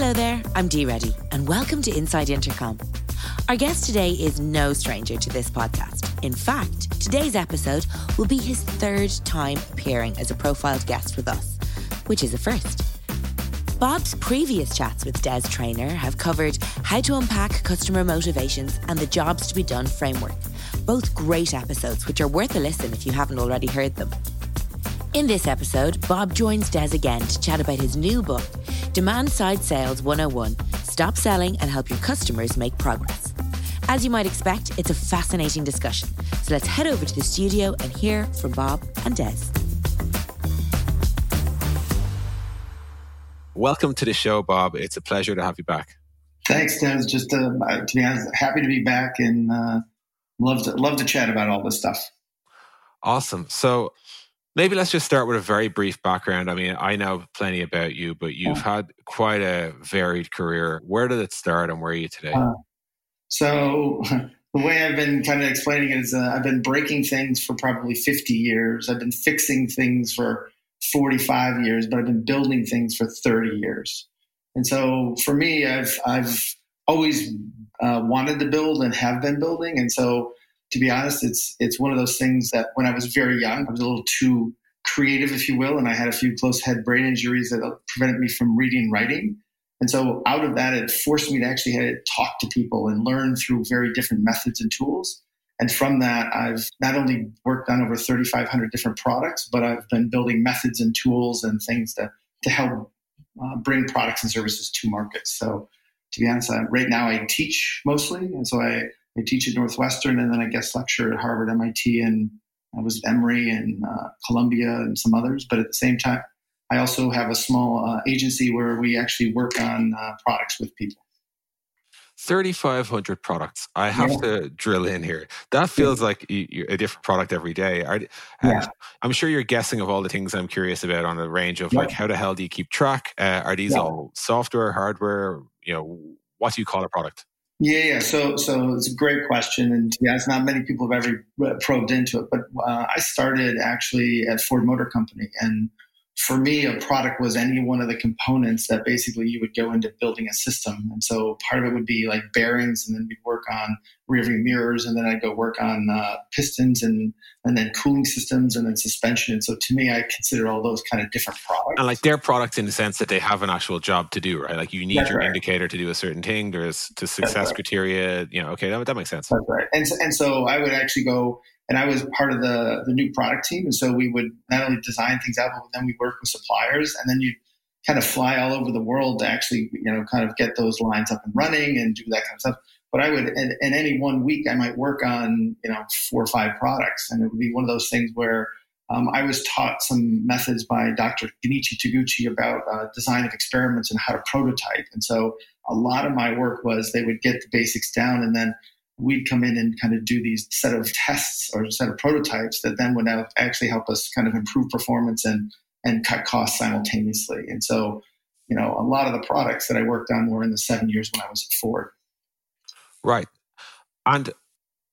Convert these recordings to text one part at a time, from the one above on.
Hello there, I'm Dee Reddy, and welcome to Inside Intercom. Our guest today is no stranger to this podcast. In fact, today's episode will be his third time appearing as a profiled guest with us, which is a first. Bob's previous chats with Des Traynor have covered how to unpack customer motivations and the jobs to be done framework. Both great episodes, which are worth a listen if you haven't already heard them. In this episode, Bob joins Des again to chat about his new book, Demand Side Sales 101 Stop Selling and Help Your Customers Make Progress. As you might expect, it's a fascinating discussion. So let's head over to the studio and hear from Bob and Des. Welcome to the show, Bob. It's a pleasure to have you back. Thanks, Des. Just uh, to be honest, happy to be back and uh, love to love to chat about all this stuff. Awesome. So maybe let's just start with a very brief background. I mean, I know plenty about you, but you've had quite a varied career. Where did it start, and where are you today? Uh, so. The way I've been kind of explaining it is, uh, I've been breaking things for probably 50 years. I've been fixing things for 45 years, but I've been building things for 30 years. And so for me, I've, I've always uh, wanted to build and have been building. And so to be honest, it's, it's one of those things that when I was very young, I was a little too creative, if you will. And I had a few close head brain injuries that prevented me from reading and writing. And so out of that, it forced me to actually to talk to people and learn through very different methods and tools. And from that, I've not only worked on over 3,500 different products, but I've been building methods and tools and things to, to help uh, bring products and services to markets. So, to be honest, I, right now I teach mostly. And so I, I teach at Northwestern and then I guest lecture at Harvard, MIT, and I was at Emory and uh, Columbia and some others. But at the same time, I also have a small uh, agency where we actually work on uh, products with people. 3,500 products. I have yeah. to drill in here. That feels yeah. like a different product every day. Are, yeah. I'm sure you're guessing of all the things I'm curious about on a range of like, how the hell do you keep track? Uh, are these all software, hardware? You know, what do you call a product? Yeah, yeah. So, so it's a great question, and yeah, it's not many people have ever probed into it. But uh, I started actually at Ford Motor Company, and for me, a product was any one of the components that basically you would go into building a system. And so part of it would be like bearings, and then we'd work on rear view mirrors, and then I'd go work on uh, pistons and and then cooling systems, and then suspension. And so to me, I consider all those kind of different products. And like they're products in the sense that they have an actual job to do, right? Like you need That's your right. indicator to do a certain thing. There's to success right. criteria. You know, okay, that, that makes sense. That's right. And so, and so I would actually go and I was part of the the new product team, and so we would not only design things out, but then we work with suppliers, and then you kind of fly all over the world to actually you know kind of get those lines up and running and do that kind of stuff. But I would in, in any one week I might work on you know four or five products, and it would be one of those things where um, I was taught some methods by Dr. Genichi Taguchi about uh, design of experiments and how to prototype. And so a lot of my work was they would get the basics down and then we'd come in and kind of do these set of tests or set of prototypes that then would actually help us kind of improve performance and and cut costs simultaneously. And so, you know, a lot of the products that I worked on were in the seven years when I was at Ford. Right. And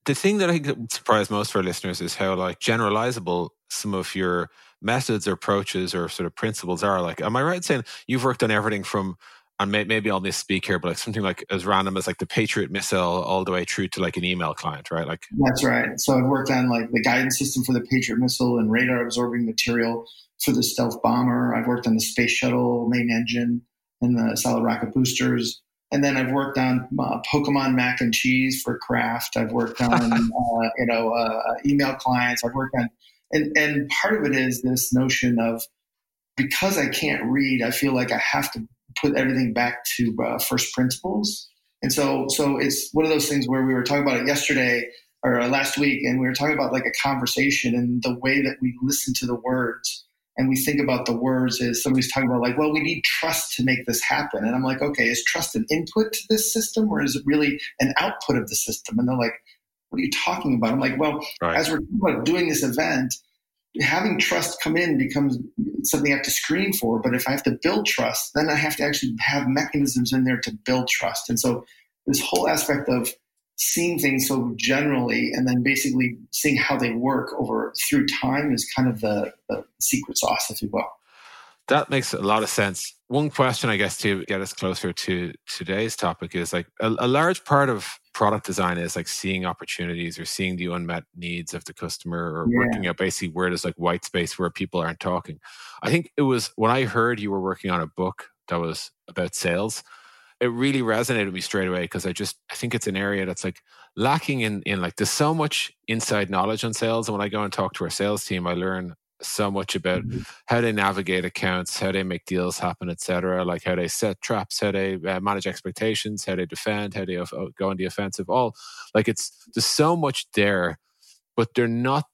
the thing that I think would surprise most of our listeners is how like generalizable some of your methods or approaches or sort of principles are. Like, am I right saying you've worked on everything from and may, maybe I'll misspeak here, but like something like as random as like the Patriot missile all the way through to like an email client, right? Like that's right. So I've worked on like the guidance system for the Patriot missile and radar absorbing material for the stealth bomber. I've worked on the space shuttle main engine and the solid rocket boosters. And then I've worked on uh, Pokemon mac and cheese for Kraft. I've worked on uh, you know uh, email clients. I've worked on and and part of it is this notion of because I can't read, I feel like I have to put everything back to uh, first principles. And so, so it's one of those things where we were talking about it yesterday or uh, last week, and we were talking about like a conversation and the way that we listen to the words and we think about the words is somebody's talking about like, well, we need trust to make this happen. And I'm like, okay, is trust an input to this system or is it really an output of the system? And they're like, what are you talking about? I'm like, well, right. as we're doing this event, having trust come in becomes something I have to screen for. But if I have to build trust, then I have to actually have mechanisms in there to build trust. And so this whole aspect of seeing things so generally and then basically seeing how they work over through time is kind of the, the secret sauce, if you will. That makes a lot of sense. One question, I guess, to get us closer to today's topic is like a, a large part of product design is like seeing opportunities or seeing the unmet needs of the customer or yeah. working out basically where there's like white space where people aren't talking. I think it was when I heard you were working on a book that was about sales, it really resonated with me straight away because I just I think it's an area that's like lacking in in like there's so much inside knowledge on sales. And when I go and talk to our sales team, I learn so much about mm-hmm. how they navigate accounts, how they make deals happen, etc. Like how they set traps, how they uh, manage expectations, how they defend, how they uh, go on the offensive. All like it's there's so much there, but they're not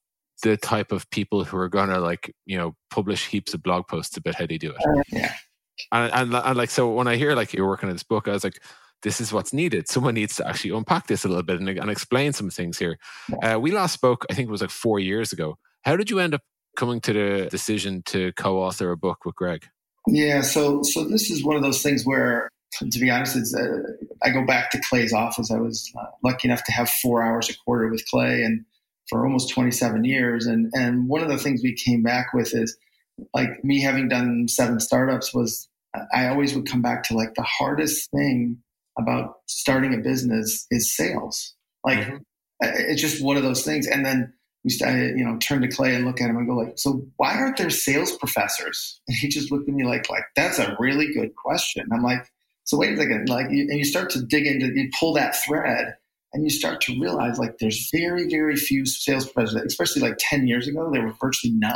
the type of people who are gonna like you know publish heaps of blog posts about how they do it. Uh, yeah. And, and, and like so when I hear like you're working on this book, I was like, this is what's needed. Someone needs to actually unpack this a little bit and, and explain some things here. Uh, we last spoke, I think it was like four years ago. How did you end up coming to the decision to co-author a book with Greg? Yeah, so so this is one of those things where, to be honest, it's, uh, I go back to Clay's office. I was uh, lucky enough to have four hours a quarter with Clay, and for almost 27 years. And and one of the things we came back with is like me having done seven startups was I always would come back to like the hardest thing about starting a business is sales. Like mm-hmm. it's just one of those things. And then we started, you know, turn to Clay and look at him and go like, so why aren't there sales professors? And he just looked at me like, like that's a really good question. I'm like, so wait a second, like, you, and you start to dig into, you pull that thread, and you start to realize like there's very, very few sales professors, especially like 10 years ago, there were virtually none.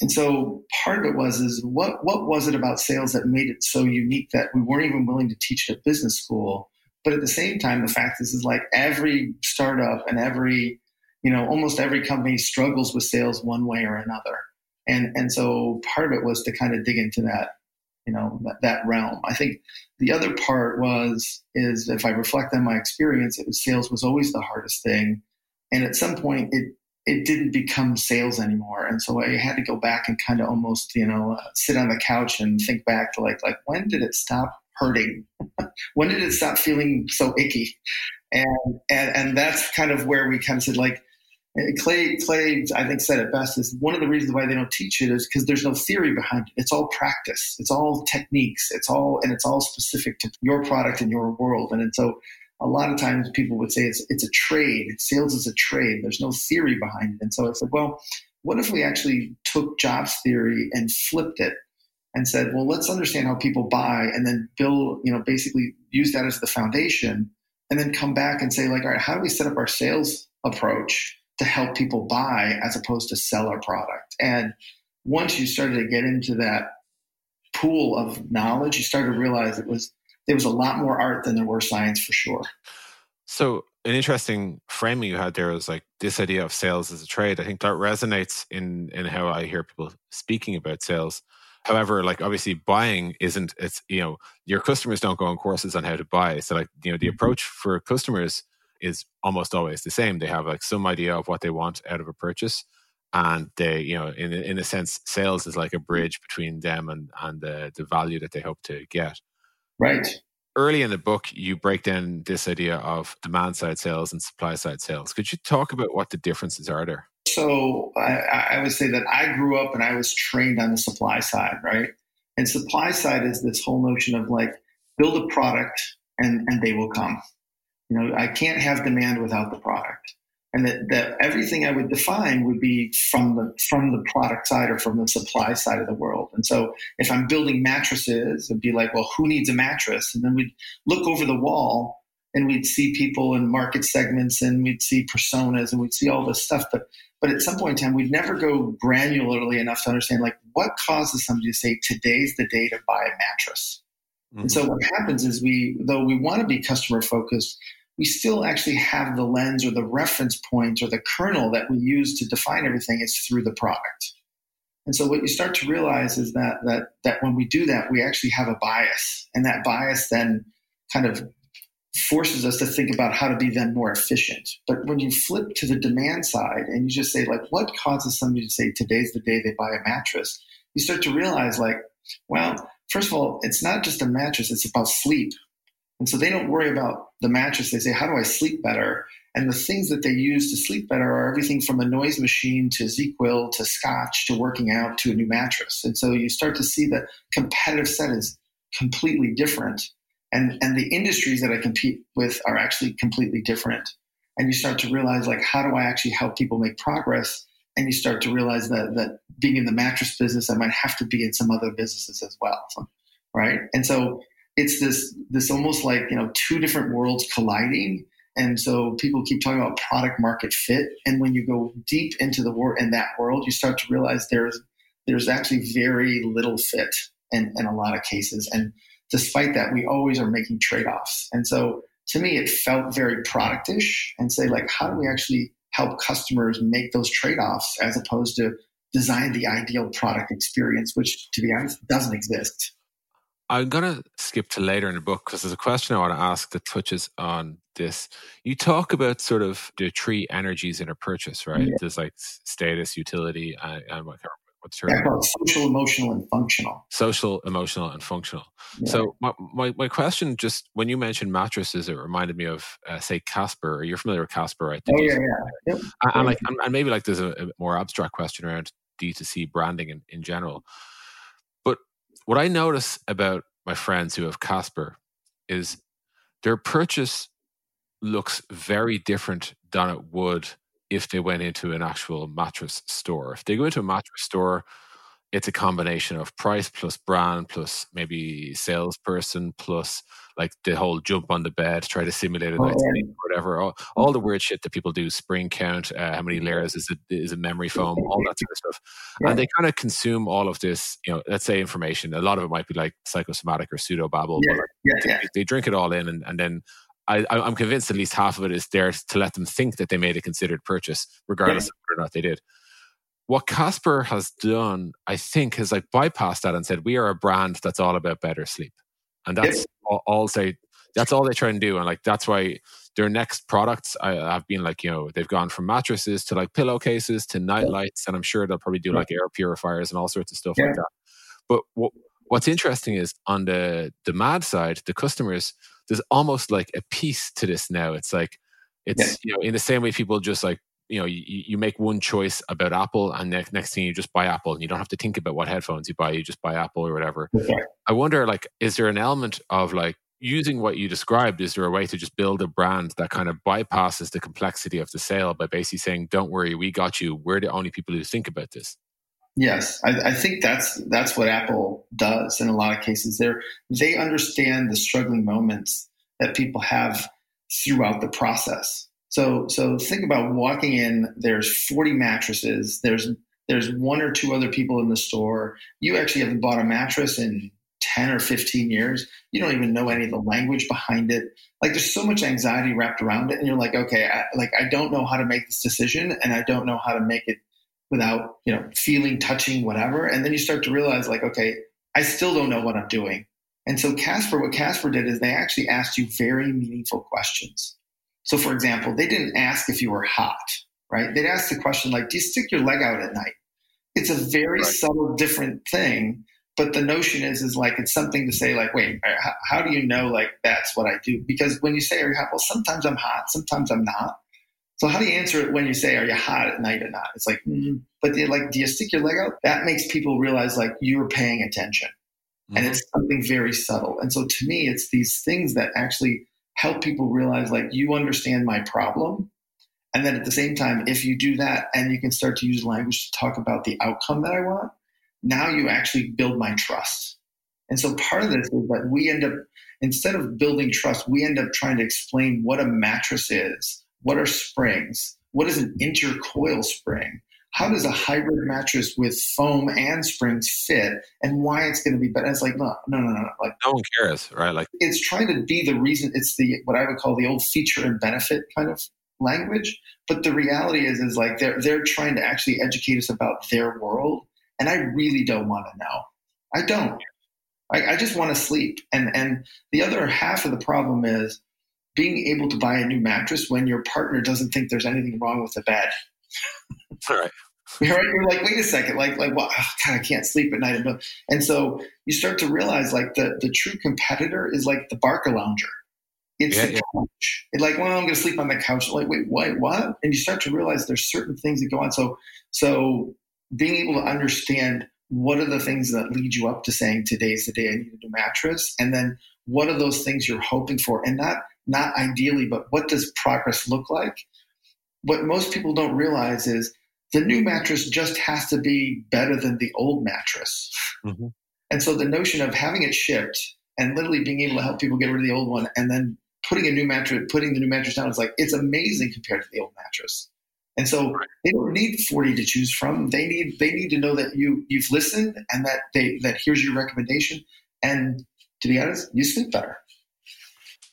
And so part of it was is what what was it about sales that made it so unique that we weren't even willing to teach it at business school? But at the same time, the fact is is like every startup and every you know, almost every company struggles with sales one way or another. And, and so part of it was to kind of dig into that, you know, that, that realm. I think the other part was, is if I reflect on my experience, it was sales was always the hardest thing. And at some point it, it didn't become sales anymore. And so I had to go back and kind of almost, you know, uh, sit on the couch and think back to like, like when did it stop hurting? when did it stop feeling so icky? And, and, and that's kind of where we kind of said like, Clay, Clay, I think said it best is one of the reasons why they don't teach it is because there's no theory behind it. It's all practice. It's all techniques. It's all and it's all specific to your product and your world. And, and so a lot of times people would say it's it's a trade. Sales is a trade. There's no theory behind it. And so I said, well, what if we actually took jobs theory and flipped it and said, well, let's understand how people buy and then build, you know, basically use that as the foundation and then come back and say, like, all right, how do we set up our sales approach? To help people buy as opposed to sell our product. And once you started to get into that pool of knowledge, you started to realize it was there was a lot more art than there were science for sure. So an interesting framing you had there was like this idea of sales as a trade. I think that resonates in in how I hear people speaking about sales. However, like obviously buying isn't it's you know, your customers don't go on courses on how to buy. So like, you know, the mm-hmm. approach for customers is almost always the same. They have like some idea of what they want out of a purchase, and they, you know, in in a sense, sales is like a bridge between them and and the the value that they hope to get. Right. Early in the book, you break down this idea of demand side sales and supply side sales. Could you talk about what the differences are there? So I, I would say that I grew up and I was trained on the supply side, right? And supply side is this whole notion of like build a product and and they will come you know, I can't have demand without the product. And that, that everything I would define would be from the from the product side or from the supply side of the world. And so if I'm building mattresses, it'd be like, well, who needs a mattress? And then we'd look over the wall and we'd see people in market segments and we'd see personas and we'd see all this stuff. But but at some point in time, we'd never go granularly enough to understand like what causes somebody to say today's the day to buy a mattress. Mm-hmm. And so what happens is we, though we want to be customer focused, we still actually have the lens or the reference point or the kernel that we use to define everything is through the product. And so what you start to realize is that that that when we do that, we actually have a bias, and that bias then kind of forces us to think about how to be then more efficient. But when you flip to the demand side and you just say like, what causes somebody to say today's the day they buy a mattress? You start to realize like, well, first of all, it's not just a mattress, it's about sleep. And so they don't worry about the mattress. They say, how do I sleep better? And the things that they use to sleep better are everything from a noise machine to ZzzQuil to scotch to working out to a new mattress. And so you start to see the competitive set is completely different. And, and the industries that I compete with are actually completely different. And you start to realize like, how do I actually help people make progress? And you start to realize that, that being in the mattress business, I might have to be in some other businesses as well. Right. And so it's this, this almost like, you know, two different worlds colliding and so people keep talking about product market fit. And when you go deep into the world in that world, you start to realize there's there's actually very little fit in, in a lot of cases. And despite that, we always are making trade-offs. And so to me, it felt very productish and say, like, how do we actually help customers make those trade-offs as opposed to design the ideal product experience, which to be honest doesn't exist. I'm going to skip to later in the book because there's a question I want to ask that touches on this. You talk about sort of the three energies in a purchase, right? Yeah. There's like status, utility, and, and what, what's your yeah, social, emotional, and functional. Social, emotional, and functional. Yeah. So my, my, my question, just when you mentioned mattresses, it reminded me of uh, say Casper. Are You're familiar with Casper, right? oh yeah, yeah. Yep. And, and like, and, and maybe like there's a, a more abstract question around D2C branding in, in general what I notice about my friends who have Casper is their purchase looks very different than it would if they went into an actual mattress store. If they go into a mattress store, it's a combination of price plus brand plus maybe salesperson plus like the whole jump on the bed, try to simulate a oh, night's sleep, whatever. All, all, the weird shit that people do, spring count, uh, how many layers is it is a memory foam, all that sort of stuff. Yeah. And they kind of consume all of this, you know, let's say information. A lot of it might be like psychosomatic or pseudo babble, yeah, like yeah, yeah. They, they, drink it all in and, and then I, am convinced at least half of it is there to let them think that they made a considered purchase, regardless of whether or not they did what Casper has done, I think, has like bypassed that and said, we are a brand that's all about better sleep. And that's all, all say, that's all they try and do. And like, that's why their next products I, have been like, you know, they've gone from mattresses to like pillowcases to night lights. And I'm sure they'll probably do like air purifiers and all sorts of stuff yeah. like that. But what, what's interesting is on the demand side, the customers, there's almost like a piece to this now. It's like, it's, yeah. you know, in the same way people just like you know you, you make one choice about apple and next, next thing you just buy apple and you don't have to think about what headphones you buy you just buy apple or whatever. Okay. i wonder like is there an element of like using what you described is there a way to just build a brand that kind of bypasses the complexity of the sale by basically saying don't worry we got you. We're the only people who think about this yes. I, I think that's that's what apple does in a lot of cases. They they understand the struggling moments that people have throughout the process so so think about walking in. There's 40 mattresses. There's there's one or two other people in the store. You actually haven't bought a mattress in 10 or 15 years. You don't even know any of the language behind it. Like there's so much anxiety wrapped around it, and you're like, okay, I, like I don't know how to make this decision, and I don't know how to make it without you know feeling, touching, whatever. And then you start to realize, like, okay, I still don't know what I'm doing. And so Casper, what Casper did is they actually asked you very meaningful questions. So, for example, they didn't ask if you were hot, right? They'd ask the question like, "Do you stick your leg out at night?" It's a very right. subtle, different thing. But the notion is, is like it's something to say, like, wait, how, how do you know, like, that's what I do? Because when you say, "Are you hot?" Well, sometimes I'm hot, sometimes I'm not. So how do you answer it when you say, "Are you hot at night or not?" It's like, mm, but like, do you stick your leg out? That makes people realize like you're paying attention, mm-hmm. and it's something very subtle. And so to me, it's these things that actually help people realize like you understand my problem. And then at the same time if you do that and you can start to use language to talk about the outcome that i want now you actually build my trust. And so part of this is that we end up instead of building trust we end up trying to explain what a mattress is what are springs what is an intercoil spring how does a hybrid mattress with foam and springs fit and why it's going to be better. It's like, no, no, no, no. Like no one cares, right? Like it's trying to be the reason it's the, what I would call the old feature and benefit kind of language. But the reality is, is like they're, they're trying to actually educate us about their world. And I really don't want to know. I don't. I, I just want to sleep. And, and the other half of the problem is being able to buy a new mattress when your partner doesn't think there's anything wrong with the bed. Right. Right? You're like, wait a second, like, like, well, oh, God, I can't sleep at night. And so you start to realize, like, the the true competitor is like the Barcalounger. It's yeah, the yeah. couch. It's like, well, I'm going to sleep on the couch. Like, wait, what? What? And you start to realize there's certain things that go on. So, so being able to understand what are the things that lead you up to saying today's the day I need a new mattress, and then what are those things you're hoping for, and not not ideally, but what does progress look like? What most people don't realize is the new mattress just has to be better than the old mattress. Mm-hmm. And so the notion of having it shipped and literally being able to help people get rid of the old one and then putting a new mattress, putting the new mattress down is like it's amazing compared to the old mattress. And so they don't need 40 to choose from. They need they need to know that you you've listened and that they that here's your recommendation. And to be honest, you sleep better.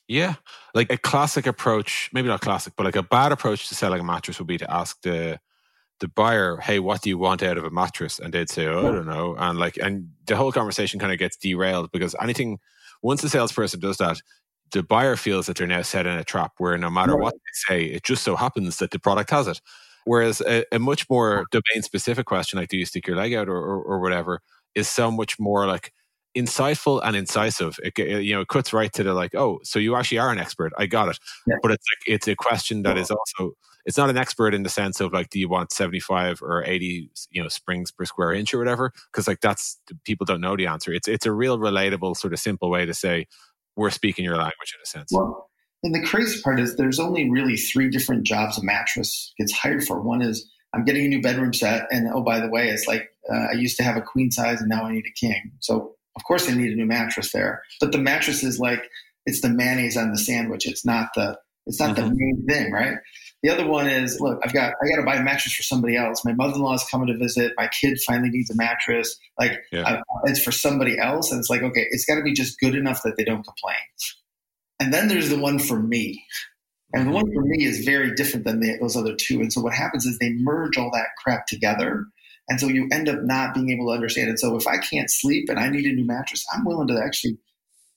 Yeah. Like a classic approach, maybe not classic, but like a bad approach to selling a mattress would be to ask the the buyer, hey, what do you want out of a mattress? And they'd say, oh, I don't know. And like, and the whole conversation kind of gets derailed because anything, once the salesperson does that, the buyer feels that they're now set in a trap where no matter what they say, it just so happens that the product has it. Whereas a, a much more domain specific question, like do you stick your leg out or, or, or whatever, is so much more like insightful and incisive. It, you know, it cuts right to the like, oh, so you actually are an expert. I got it. Yeah. But it's like it's a question that is also it's not an expert in the sense of like, do you want 75 or 80, you know, springs per square inch or whatever? Because like that's people don't know the answer. It's it's a real relatable, sort of simple way to say we're speaking your language in a sense. Well, and the crazy part is there's only really three different jobs a mattress gets hired for. One is I'm getting a new bedroom set, and oh by the way, it's like uh, I used to have a queen size and now I need a king. So of course I need a new mattress there. But the mattress is like it's the mayonnaise on the sandwich. It's not the it's not mm-hmm. the main thing, right? The other one is, look, I've got I got to buy a mattress for somebody else. My mother-in-law is coming to visit. My kid finally needs a mattress. Like yeah. I, it's for somebody else, and it's like, okay, it's got to be just good enough that they don't complain. And then there's the one for me, and the one for me is very different than the, those other two. And so what happens is they merge all that crap together. And so you end up not being able to understand it. So if I can't sleep and I need a new mattress, I'm willing to actually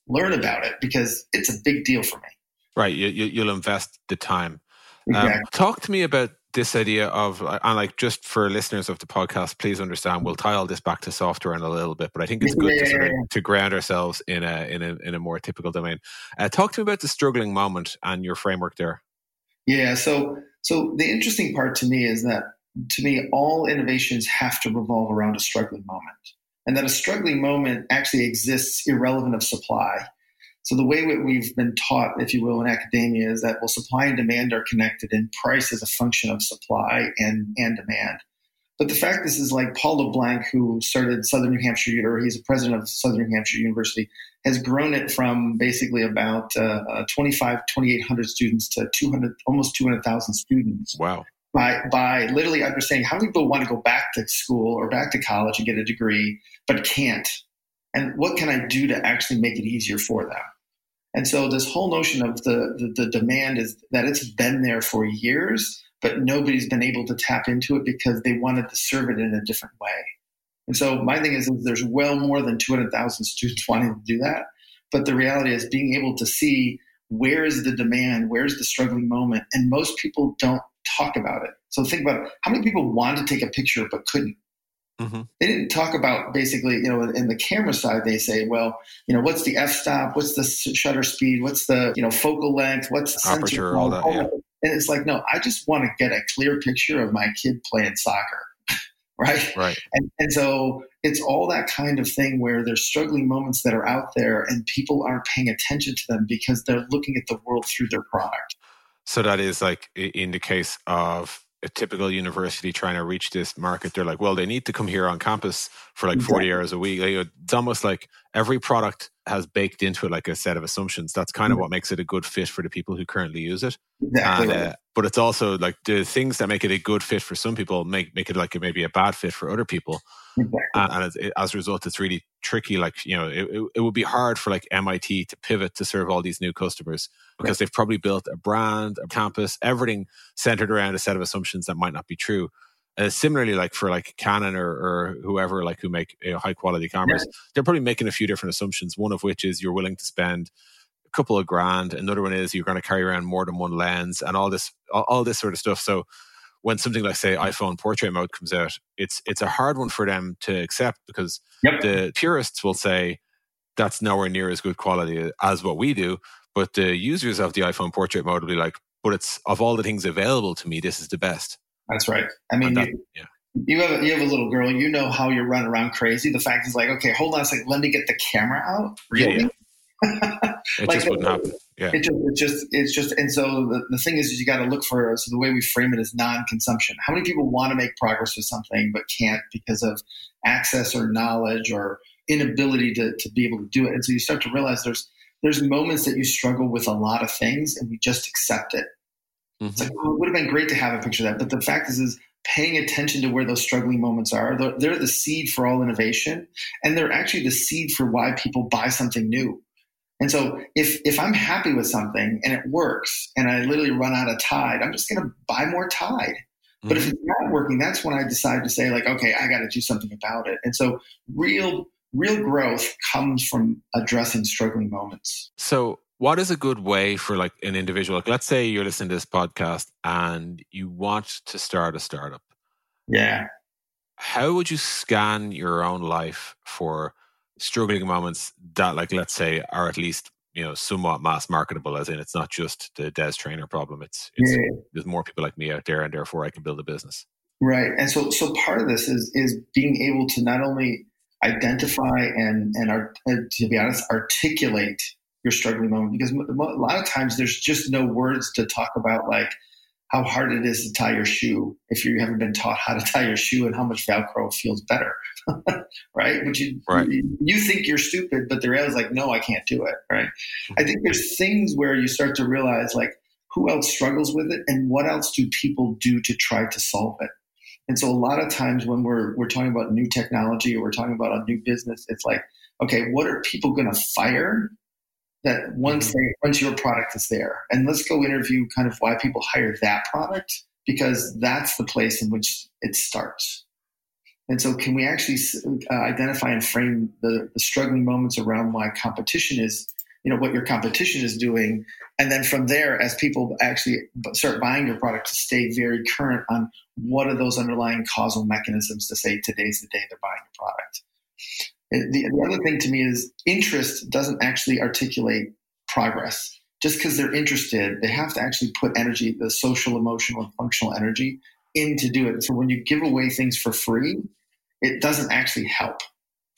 learn about it because it's a big deal for me. Right. You, you, will invest the time. Um, exactly. Um, talk to me about this idea of, uh, and like just for listeners of the podcast, please understand, we'll tie all this back to software in a little bit, but I think it's good yeah, to, sort of, to ground ourselves in a, in a, in a more typical domain. Uh, talk to me about the struggling moment and your framework there. Yeah. So, so the interesting part to me is that to me, all innovations have to revolve around a struggling moment and that a struggling moment actually exists irrelevant of supply. So the way we've been taught, if you will, in academia is that well, supply and demand are connected, and price is a function of supply and and demand. But the fact is, is like Paul LeBlanc, who started Southern New Hampshire, or he's a president of Southern New Hampshire University, has grown it from basically about uh, uh 25, 2,800 students to 200, almost 200,000 students. Wow. By, by literally understanding how many people want to go back to school or back to college and get a degree, but can't. And what can I do to actually make it easier for them? And so this whole notion of the, the, the demand is that it's been there for years, but nobody's been able to tap into it because they wanted to serve it in a different way. And so my thing is, is there's well more than 200,000 students wanting to do that. But the reality is being able to see where is the demand, where's the struggling moment, and most people don't talk about it. So think about it. how many people want to take a picture but couldn't. Mm-hmm. They didn't talk about basically, you know, in the camera side, they say, well, you know, what's the f stop? What's the shutter speed? What's the, you know, focal length? What's the aperture? All that, yeah. And it's like, no, I just want to get a clear picture of my kid playing soccer. right? Right. And, and so it's all that kind of thing where there's struggling moments that are out there and people aren't paying attention to them because they're looking at the world through their product. So that is like in the case of a typical university trying to reach this market, they're like, well, they need to come here on campus for like 40 exactly. hours a week. Like, it's almost like every product has baked into it like a set of assumptions. That's kind of mm-hmm. what makes it a good fit for the people who currently use it. Exactly. And, uh, but it's also like the things that make it a good fit for some people make make it like it maybe a bad fit for other people. Exactly. And, it, as a result, it's really tricky. Like you know, it, it, it, would be hard for like MIT to pivot to serve all these new customers because right. they've probably built a brand, a campus, everything centered around a set of assumptions that might not be true. Uh, similarly, like for like Canon or, or whoever, like who make you know, high quality cameras, yeah. they're probably making a few different assumptions. One of which is you're willing to spend a couple of grand. Another one is you're going to carry around more than one lens, and all this, all, all this sort of stuff. So when something like say iPhone portrait mode comes out, it's it's a hard one for them to accept because yep. the purists will say that's nowhere near as good quality as what we do. but the users of the iPhone portrait mode will be like, but it's of all the things available to me, this is the best. That's right. I mean, that, you, yeah. you, have a, you have a little girl, you know how you run around crazy. The fact is like, okay, hold on a second, let me get the camera out. Really? Yeah, yeah. it like, just wouldn't happen. Yeah. It just, it just, it's just, and so the, the thing is, is you got to look for, so the way we frame it is non-consumption. How many people want to make progress with something, but can't because of access or knowledge or inability to, to be able to do it. And so you start to realize there's, there's moments that you struggle with a lot of things and we just accept it. Mm-hmm. Like, it would have been great to have a picture of that. But the fact is, is paying attention to where those struggling moments are, they're, they're the seed for all innovation. And they're actually the seed for why people buy something new. And so if if I'm happy with something and it works and I literally run out of Tide, I'm just going to buy more Tide. Mm-hmm. But if mm-hmm. it's not working, that's when I decide to say like, okay, I got to do something about it. And so real real growth comes from addressing struggling moments. So what is a good way for like an individual? Like let's say you're listening to this podcast and you want to start a startup. Yeah. How would you scan your own life for struggling moments that like let's say are at least you know somewhat mass marketable as in it's not just the des traynor problem it's, it's yeah. there's more people like me out there and therefore i can build a business right and so so part of this is is being able to not only identify and and, art, uh, to be honest articulate your struggling moment because a lot of times there's just no words to talk about like how hard it is to tie your shoe if you haven't been taught how to tie your shoe and how much velcro feels better right? But you, right. you, you think you're stupid but the reality is like no i can't do it right? I think there's things where you start to realize like who else struggles with it and what else do people do to try to solve it? And so a lot of times when we're we're talking about new technology or we're talking about a new business, it's like, okay, what are people going to fire that once mm-hmm. they once your product is there? And let's go interview kind of why people hire that product because that's the place in which it starts. And so, can we actually uh, identify and frame the, the struggling moments around why competition is you know what your competition is doing and then from there as people actually start buying your product to stay very current on what are those underlying causal mechanisms to say today's the day they're buying your product the, the other thing to me is interest doesn't actually articulate progress just because they're interested they have to actually put energy the social emotional and functional energy in to do it so when you give away things for free it doesn't actually help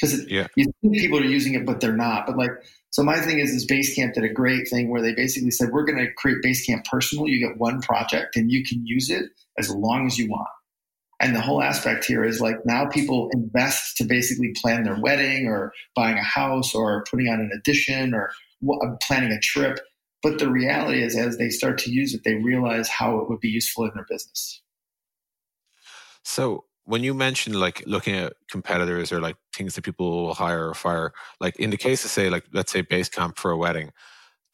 because yeah. you think people are using it but they're not but like so my thing is, is Basecamp did a great thing where they basically said, we're going to create Basecamp personal. You get one project and you can use it as long as you want. And the whole aspect here is like now people invest to basically plan their wedding or buying a house or putting on an addition or planning a trip. But the reality is, as they start to use it, they realize how it would be useful in their business. So when you mention like looking at competitors or like things that people will hire or fire, like in the case of say like let's say Basecamp for a wedding,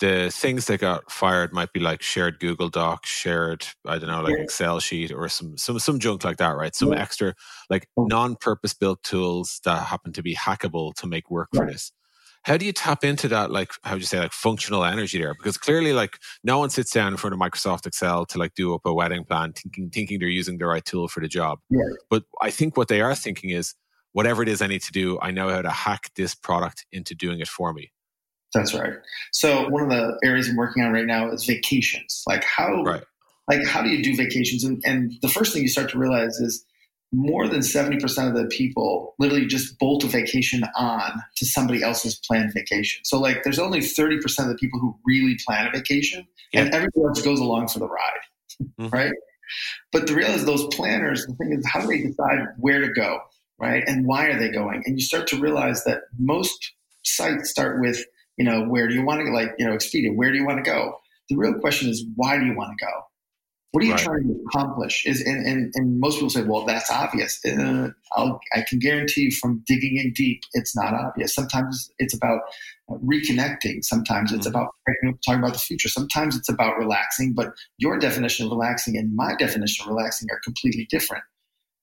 the things that got fired might be like shared Google Docs, shared I don't know like. Excel sheet or some some some junk like that, right? Some yeah. extra like oh. non-purpose built tools that happen to be hackable to make work for this how do you tap into that like how would you say like functional energy there because clearly like no one sits down in front of microsoft excel to like do up a wedding plan thinking thinking they're using the right tool for the job yeah. but i think what they are thinking is whatever it is i need to do i know how to hack this product into doing it for me that's right so one of the areas i'm working on right now is vacations like how right. like how do you do vacations and, and the first thing you start to realize is more than 70% of the people literally just bolt a vacation on to somebody else's planned vacation. So, like, there's only 30% of the people who really plan a vacation, yeah. and everyone else goes along for the ride, mm-hmm. right? But the real is those planners, the thing is, how do they decide where to go, right? And why are they going? And you start to realize that most sites start with, you know, where do you want to, like, you know, Expedia, where do you want to go? The real question is, why do you want to go? What are you right. trying to accomplish? Is and, and, and most people say, well, that's obvious. Uh, i can guarantee you from digging in deep, it's not obvious. Sometimes it's about reconnecting. Sometimes it's mm-hmm. about talking about the future. Sometimes it's about relaxing. But your definition of relaxing and my definition of relaxing are completely different.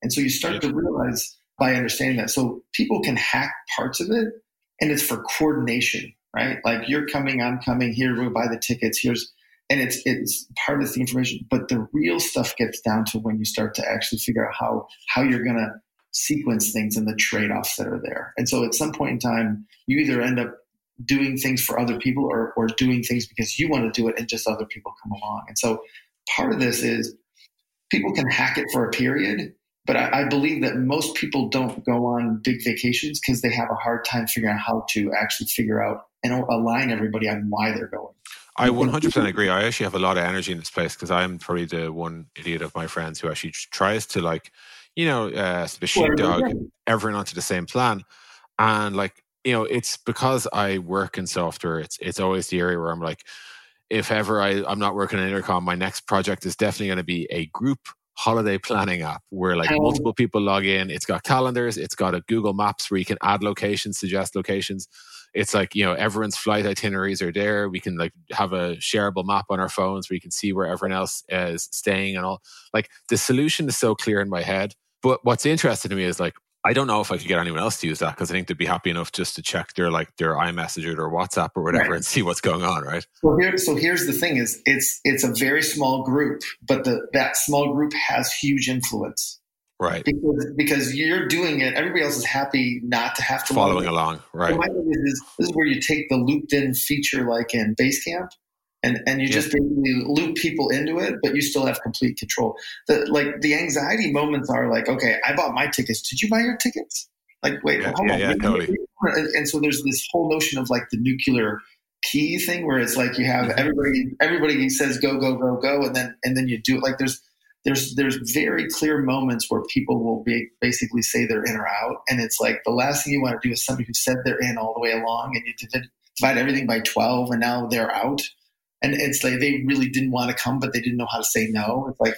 And so you start to realize by understanding that. So people can hack parts of it, and it's for coordination, right? Like you're coming, I'm coming. Here, we'll buy the tickets. Here's and it's it's part of the information but the real stuff gets down to when you start to actually figure out how how you're going to sequence things and the trade-offs that are there and so at some point in time you either end up doing things for other people or, or doing things because you want to do it and just other people come along. And so part of this is people can hack it for a period, but I, I believe that most people don't go on big vacations because they have a hard time figuring out how to actually figure out and align everybody on why they're going. I 100% agree. I actually have a lot of energy in this place because I'm probably the one idiot of my friends who actually tries to like, you know, uh, the sheepdog everyone onto the same plan. And like, you know, it's because I work in software. It's it's always the area where I'm like, if ever I, I'm not working on intercom, my next project is definitely going to be a group holiday planning app where like oh. multiple people log in. It's got calendars, it's got a Google Maps where you can add locations, suggest locations. It's like, you know, everyone's flight itineraries are there. We can like have a shareable map on our phones where you can see where everyone else is staying and all. Like the solution is so clear in my head. But what's interesting to me is like, I don't know if I could get anyone else to use that because I think they'd be happy enough just to check their like their iMessage or their WhatsApp or whatever right. and see what's going on, right? So here, so here's the thing: is it's it's a very small group, but the that small group has huge influence, right? Because because you're doing it, everybody else is happy not to have to following along, right? So is, this is where you take the looped in feature like in Basecamp, and and you yeah. just basically loop people into it, but you still have complete control. The like the anxiety moments are like, okay, I bought my tickets. Did you buy your tickets? Like, wait, yeah, yeah, yeah, totally. And so there's this whole notion of like the nuclear key thing, where it's like you have mm-hmm. everybody everybody says go go go go, and then and then you do it. Like there's there's there's very clear moments where people will be basically say they're in or out, and it's like the last thing you want to do is somebody who said they're in all the way along, and you divide everything by twelve, and now they're out and it's like they really didn't want to come, but they didn't know how to say no. It's like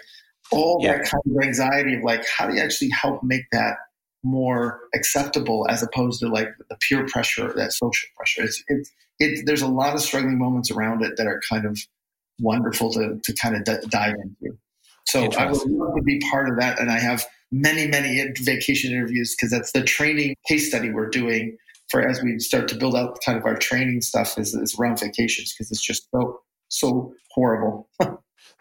all yeah. that kind of anxiety of like, how do you actually help make that more acceptable as opposed to like the peer pressure, that social pressure? It's, it's, it, there's a lot of struggling moments around it that are kind of wonderful to, to kind of d- dive into. So I would love to be part of that. And I have many, many vacation interviews because that's the training case study we're doing for as we start to build out kind of our training stuff is, is around vacations because it's just so so horrible.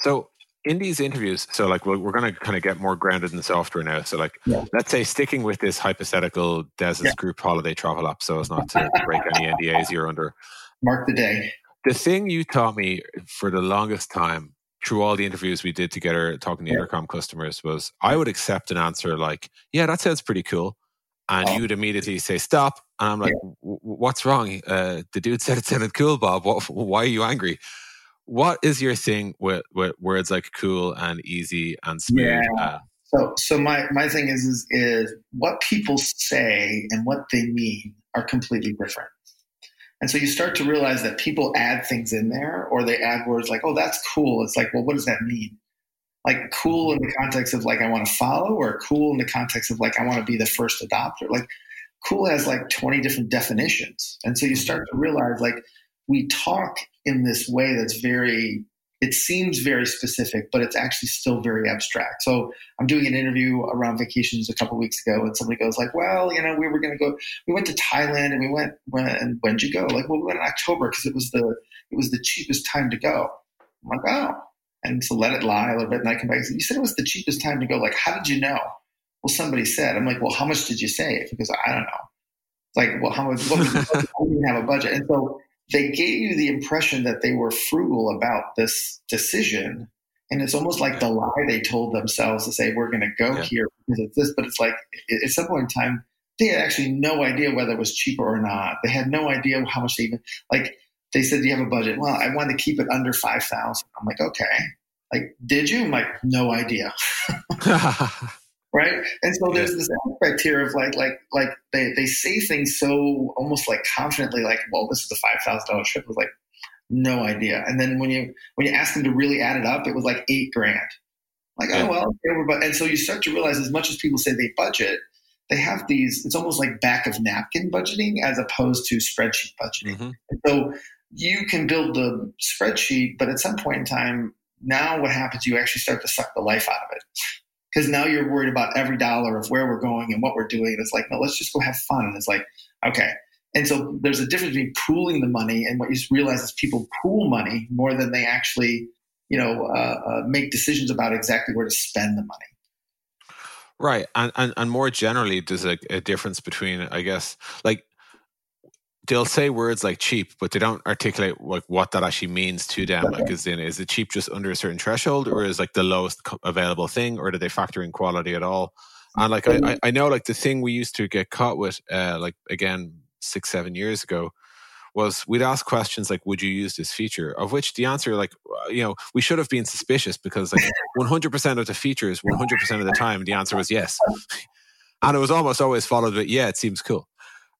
so in these interviews, so like we're, we're going to kind of get more grounded in the software now. So like, yeah. let's say sticking with this hypothetical Des's yeah. group holiday travel app, so as not to break any NDAs you're under. Mark the day. The thing you taught me for the longest time through all the interviews we did together talking to yeah. intercom customers was I would accept an answer like, yeah, that sounds pretty cool. And oh. you would immediately say, stop. And I'm like, what's wrong? Uh, the dude said it sounded cool, Bob. What, why are you angry? What is your thing with, with words like cool and easy and smooth? Yeah. Uh, so, so my, my thing is, is, is what people say and what they mean are completely different. And so you start to realize that people add things in there or they add words like, oh, that's cool. It's like, well, what does that mean? Like cool in the context of like, I want to follow or cool in the context of like, I want to be the first adopter. Like cool has like 20 different definitions. And so you start to realize like, we talk in this way that's very it seems very specific, but it's actually still very abstract. So I'm doing an interview around vacations a couple weeks ago, and somebody goes like, "Well, you know, we were going to go. We went to Thailand, and we went when when'd you go? Like, well, we went in October because it was the it was the cheapest time to go. I'm like, oh, and so let it lie a little bit, and I come back and say, you said it was the cheapest time to go. Like, how did you know? Well, somebody said. I'm like, well, how much did you save? Because I don't know. It's like, well, how much? What was I didn't have a budget, and so they gave you the impression that they were frugal about this decision. And it's almost like the lie they told themselves to say, we're going to go yeah. here because it's this. But it's like, at some point in time, they had actually no idea whether it was cheaper or not. They had no idea how much they even, like, they said, Do you have a budget? Well, I want to keep it under 5,000. I'm like, okay. Like, did you? I'm like, no idea. right? And so there's this aspect here of like like like they, they say things so almost like confidently, like, well, this is a five thousand dollar trip. Was like no idea. And then when you when you ask them to really add it up, it was like eight grand. Like, oh well, okay, and so you start to realize as much as people say they budget, they have these, it's almost like back of napkin budgeting as opposed to spreadsheet budgeting. Mm-hmm. so you can build the spreadsheet, but at some point in time, now what happens, you actually start to suck the life out of it because now you're worried about every dollar of where we're going and what we're doing. It's like, no, let's just go have fun. And it's like, okay. And so there's a difference between pooling the money and what you realize is people pool money more than they actually, you know, uh, uh, make decisions about exactly where to spend the money. Right. And, and, and more generally, there's a, a difference between, I guess, like they'll say words like cheap, but they don't articulate like what that actually means to them. Okay. Like, is in is it cheap just under a certain threshold, or is like the lowest available thing, or do they factor in quality at all? And like I, I know like the thing we used to get caught with, uh, like again six seven years ago, was we'd ask questions like, "Would you use this feature?" Of which the answer, like, you know, we should have been suspicious because like 100% of the features, 100% of the time, the answer was yes, and it was almost always followed with, "Yeah, it seems cool."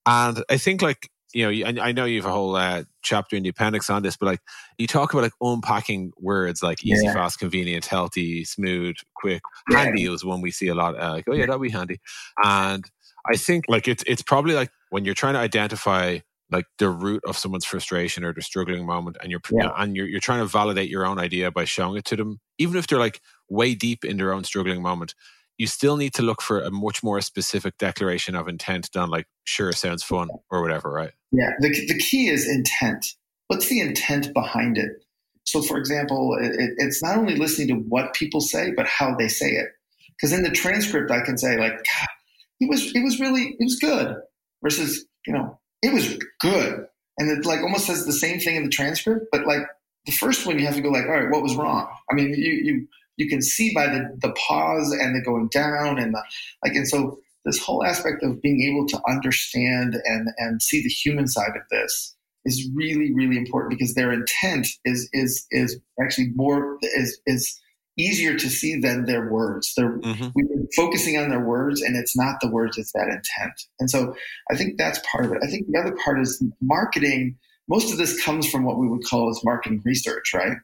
And I think like you know, I know you have a whole uh, chapter in the appendix on this, but like you talk about like unpacking words like easy, yeah. fast, convenient, healthy, smooth, quick, yeah. handy is one we see a lot. Uh, like, oh yeah, that'd be handy. And I think like it's it's probably like when you're trying to identify like the root of someone's frustration or their struggling moment, and you're yeah. and you're you're trying to validate your own idea by showing it to them, even if they're like way deep in their own struggling moment you still need to look for a much more specific declaration of intent than like sure sounds fun or whatever right? Yeah the, the key is intent. What's the intent behind it? So for example it, it's not only listening to what people say but how they say it. Because in the transcript i can say like God, it was it was really it was good versus you know it was good. And it like almost says the same thing in the transcript but like the first one you have to go like all right what was wrong? I mean you you you can see by the, the pause and the going down and the like and so this whole aspect of being able to understand and and see the human side of this is really really important because their intent is is is actually more is is easier to see than their words. They're mm-hmm. we've been focusing on their words and it's not the words, it's that intent. And so I think that's part of it. I think the other part is marketing. Most of this comes from what we would call as marketing research, right?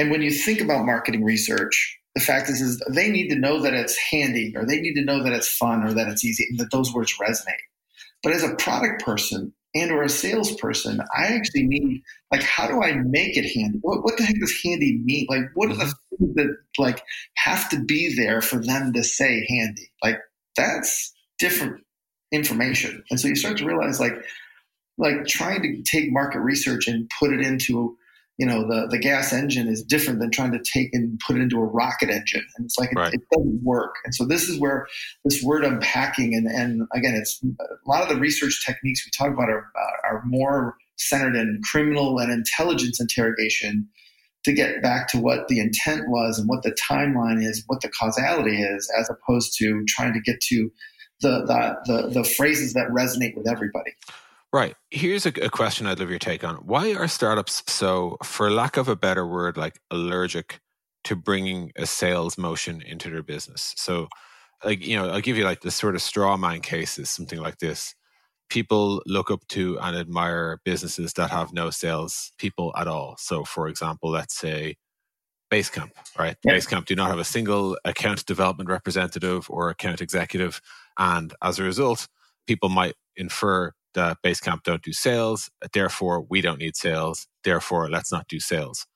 And when you think about marketing research, the fact is, is they need to know that it's handy or they need to know that it's fun or that it's easy and that those words resonate. But as a product person and or a salesperson, I actually need like how do I make it handy? What, what the heck does handy mean? Like what are the mm-hmm. things that like have to be there for them to say handy? Like that's different information. And so you start to realize like like trying to take market research and put it into you know the the gas engine is different than trying to take and put it into a rocket engine. And it's like right. it, it, doesn't work. And so this is where this word unpacking and and again it's a lot of the research techniques we talk about are uh, are more centered in criminal and intelligence interrogation to get back to what the intent was and what the timeline is what the causality is as opposed to trying to get to the the the, the phrases that resonate with everybody Right. Here's a, a, question I'd love your take on. Why are startups so, for lack of a better word, like allergic to bringing a sales motion into their business? So, like, you know, I'll give you like the sort of straw man cases, something like this. People look up to and admire businesses that have no sales people at all. So, for example, let's say Basecamp, right? Yeah. Basecamp do not have a single account development representative or account executive. And as a result, people might infer the Basecamp don't do sales. Therefore, we don't need sales. Therefore, let's not do sales.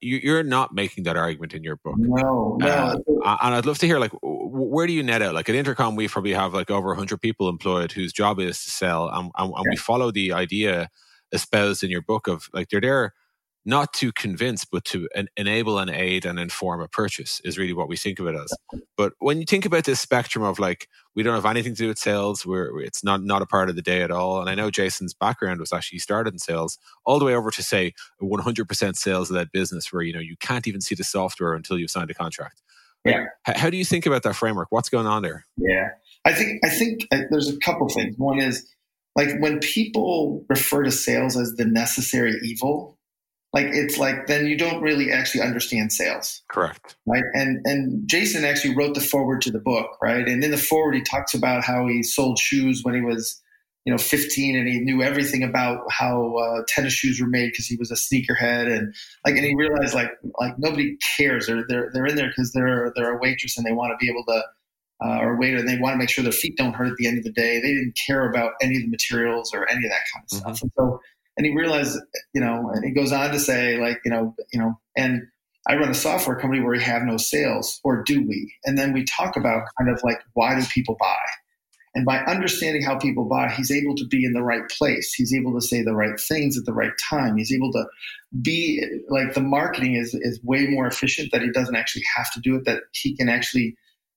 You, are not making that argument in your book. No, no. Uh, and I'd love to hear, like, where do you net out? Like at Intercom, we probably have like over 100 people employed whose job is to sell, and, and, and yeah. we follow the idea espoused in your book of like they're there not to convince, but to en- enable and aid and inform a purchase is really what we think of it as. But when you think about this spectrum of like, we don't have anything to do with sales, we're, it's not, not a part of the day at all. And I know Jason's background was actually started in sales all the way over to say 100% sales of that business where, you know, you can't even see the software until you've signed a contract. Yeah. How, how do you think about that framework? What's going on there? Yeah. I think, I think uh, there's a couple things. One is like when people refer to sales as the necessary evil, like it's like then you don't really actually understand sales. Correct. Right? And and jason actually wrote the forward to the book right? And in the forward he talks about how he sold shoes when he was you know 15 and he knew everything about how uh, tennis shoes were made because he was a sneakerhead and like and he realized like like nobody cares. They're they're, they're in there because they're they're a waitress and they want to be able to uh, or waiter and they want to make sure their feet don't hurt at the end of the day. They didn't care about any of the materials or any of that kind of mm-hmm. stuff. And so and he realized, you know, and he goes on to say, like, you know, you know, and I run a software company where we have no sales, or do we? And then we talk about kind of like why do people buy? And by understanding how people buy, he's able to be in the right place. He's able to say the right things at the right time. He's able to be like the marketing is is way more efficient that he doesn't actually have to do it. That he can actually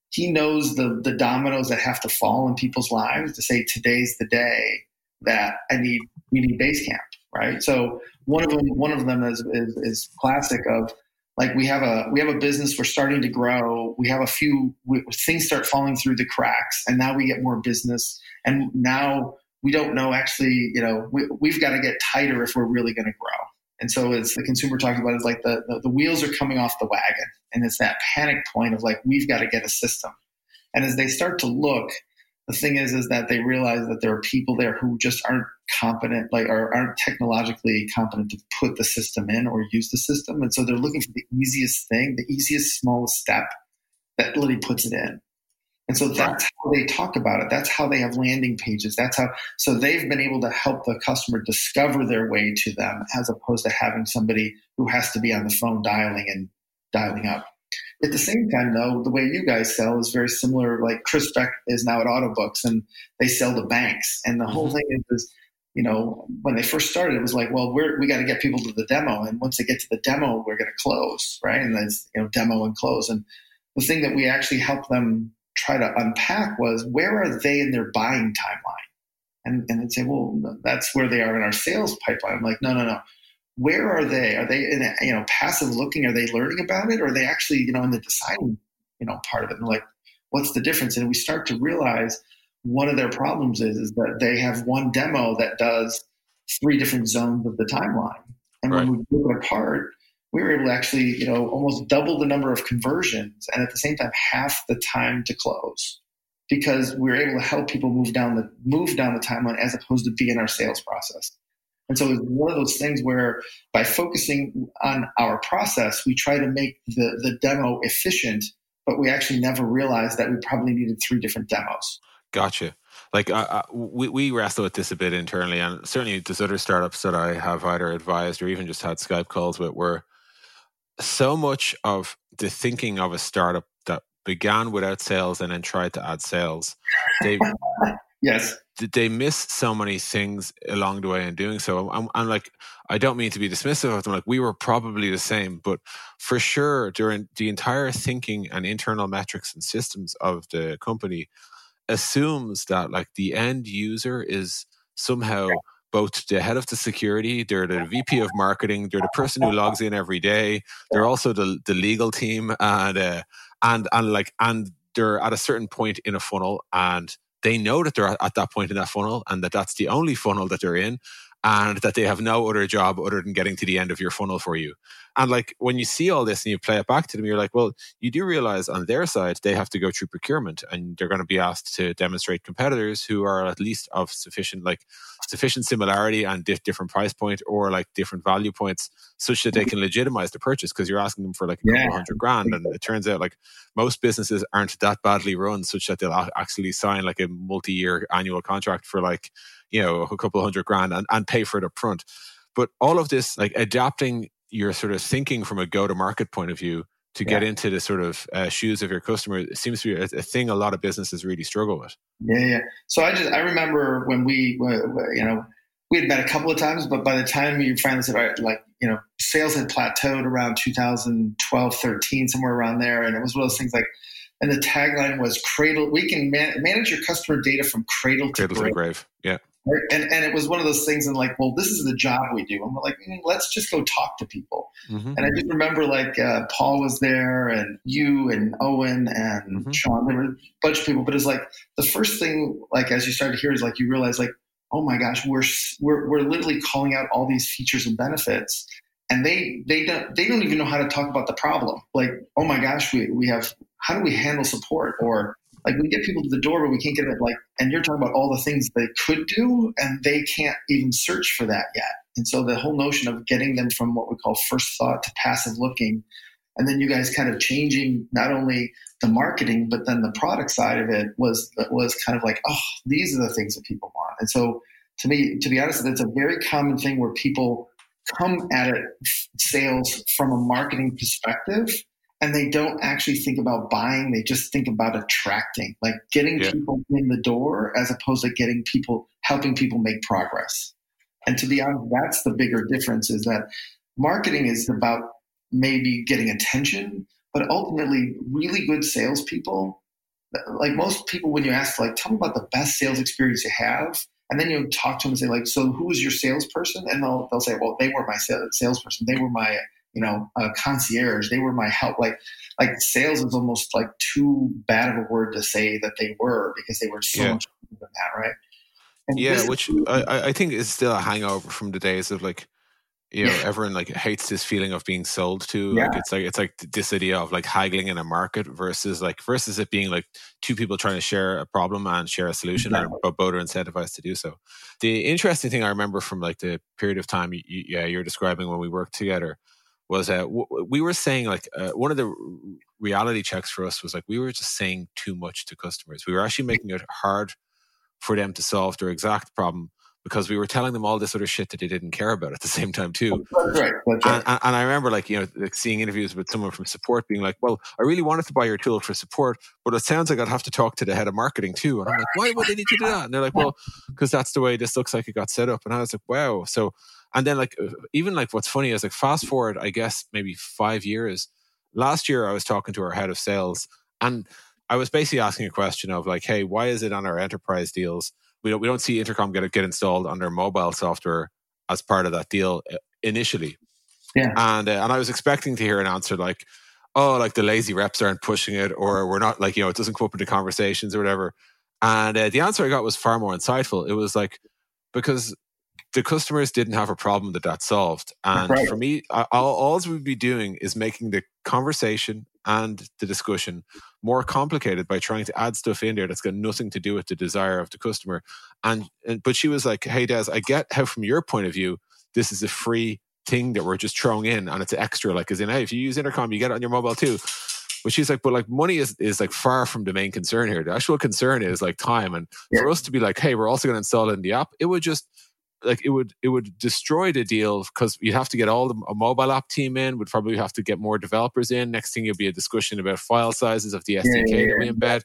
he knows the the dominoes that have to fall in people's lives to say today's the day that I need we need Basecamp, right? So one of them one of them is, is, is classic of like we have a we have a business we're starting to grow we have a few we, things start falling through the cracks and now we get more business and now we don't know actually you know we, we've got to get tighter if we're really going to grow and so it's the consumer talking about is like the, the, the wheels are coming off the wagon and it's that panic point of like we've got to get a system and as they start to look the thing is is that they realize that there are people there who just aren't competent like or aren't technologically competent to put the system in or use the system. And so they're looking for the easiest thing the easiest smallest step that literally puts it in. And so that's how they talk about it. That's how they have landing pages. That's how so they've been able to help the customer discover their way to them as opposed to having somebody who has to be on the phone dialing and dialing up at the same time, though, the way you guys sell is very similar. Like Chris Beck is now at Autobooks and they sell to banks. And the mm-hmm. whole thing is, is, you know, when they first started, it was like, well, we're, we got to get people to the demo. And once they get to the demo, we're going to close, right? And then, you know, demo and close. And the thing that we actually helped them try to unpack was where are they in their buying timeline? And, and they'd say, well, that's where they are in our sales pipeline. I'm like, no, no, no where are they? Are they in a, you know passive looking? Are they learning about it? Or are they actually you know in the deciding you know part of it? And like, what's the difference? And we start to realize one of their problems is is that they have one demo that does three different zones of the timeline. And right. when we broke it apart, we were able to actually you know almost double the number of conversions and at the same time half the time to close because we were able to help people move down the move down the timeline as opposed to be in our sales process. And so it's one of those things where by focusing on our process, we try to make the, the demo efficient, but we actually never realized that we probably needed three different demos. Gotcha. Like uh, we, we wrestle with this a bit internally, and certainly there's other startups that I have either advised or even just had Skype calls with where so much of the thinking of a startup that began without sales and then tried to add sales, they Yes. Did they miss so many things along the way in doing so? I'm, I'm, like, I don't mean to be dismissive of them. Like, we were probably the same, but for sure, during the entire thinking and internal metrics and systems of the company assumes that like the end user is somehow both the head of the security, they're the VP of marketing, they're the person who logs in every day, they're also the, the legal team, and uh, and and like and they're at a certain point in a funnel and they know that they're at that point in that funnel and that that's the only funnel that they're in and that they have no other job other than getting to the end of your funnel for you. And like when you see all this and you play it back to them, you're like, well, you do realize on their side, they have to go through procurement and they're going to be asked to demonstrate competitors who are at least of sufficient, like sufficient similarity and di- different price point or like different value points such that they mm-hmm. can legitimize the purchase because you're asking them for like a couple yeah. hundred grand. And it turns out like most businesses aren't that badly run such that they'll actually sign like a multi year annual contract for like, you know, a couple hundred grand and, and pay for it up front. But all of this, like adapting your sort of thinking from a go to market point of view to yeah. get into the sort of uh, shoes of your customer it seems to be a, a, thing a lot of businesses really struggle with yeah yeah so i just i remember when we you know we had met a couple of times but by the time you finally said right, like you know sales had plateaued around 2012 13 somewhere around there and it was one of those things like and the tagline was cradle we can man- manage your customer data from cradle, cradle to, grave. to grave yeah and and it was one of those things, and like, well, this is the job we do, and we're like, mm, let's just go talk to people. Mm-hmm. And I just remember like uh, Paul was there, and you, and Owen, and mm-hmm. Sean. There were a bunch of people, but it's like the first thing, like as you start to hear, is like you realize, like, oh my gosh, we're we're we're literally calling out all these features and benefits, and they they don't they don't even know how to talk about the problem. Like, oh my gosh, we we have how do we handle support or like we get people to the door, but we can't get it. Like, and you're talking about all the things they could do, and they can't even search for that yet. And so the whole notion of getting them from what we call first thought to passive looking, and then you guys kind of changing not only the marketing but then the product side of it was was kind of like, oh, these are the things that people want. And so to me, to be honest, that's a very common thing where people come at it sales from a marketing perspective and they don't actually think about buying they just think about attracting like getting yeah. people in the door as opposed to getting people helping people make progress and to be honest that's the bigger difference is that marketing is about maybe getting attention but ultimately really good salespeople like most people when you ask like tell me about the best sales experience you have And then you talk to them and say, like, so who was your salesperson? And they'll they'll say, well, they were my salesperson. They were my you know uh, concierge. They were my help. Like like sales is almost like too bad of a word to say that they were because they were so yeah. much than that, right? And yeah, which I, I think is still a hangover from the days of like you know, everyone like hates this feeling of being sold to. Yeah. Like it's like it's like this idea of like haggling in a market versus like versus it being like two people trying to share a problem and share a solution, and but both are incentivized to do so. The interesting thing I remember from like the period of time you, yeah you're describing when we worked together was w- we were saying like uh, one of the reality checks for us was like we were just saying too much to customers. We were actually making it hard for them to solve their exact problem because we were telling them all this other shit that they didn't care about at the same time too. That's right. That's right. And, and, I remember like you know like seeing interviews with someone from support being like, "Well, I really wanted to buy your tool for support, but it sounds like I'd have to talk to the head of marketing too." And I'm like, "Why would they need to do that?" And they're like, "Well, because that's the way this looks like it got set up." And I was like, "Wow." So and then like uh, even like what's funny is like fast forward, I guess maybe five years. Last year, I was talking to our head of sales, and I was basically asking a question of like, "Hey, why is it on our enterprise deals?" we don't we don't see intercom get get installed on their mobile software as part of that deal uh, initially. Yeah, and uh, and I was expecting to hear an answer like, "Oh, like the lazy reps aren't pushing it, or we're not like you know it doesn't come up into conversations or whatever." And uh, the answer I got was far more insightful. It was like because the customers didn't have a problem that that solved, and right. for me, all, all we'd be doing is making the conversation and the discussion more complicated by trying to add stuff in there that's got nothing to do with the desire of the customer. And, and but she was like, "Hey, Des, I get how from your point of view, this is a free thing that we're just throwing in, and it's extra. Like, as in, hey, if you use intercom, you get it on your mobile too." But she's like, but like money is, is like far from the main concern here. The actual concern is like time. And yeah. for us to be like, hey, we're also going to install it in the app, it would just like it would it would destroy the deal because you'd have to get all the a mobile app team in. Would probably have to get more developers in. Next thing it'd be a discussion about file sizes of the SDK yeah, yeah, that we embed.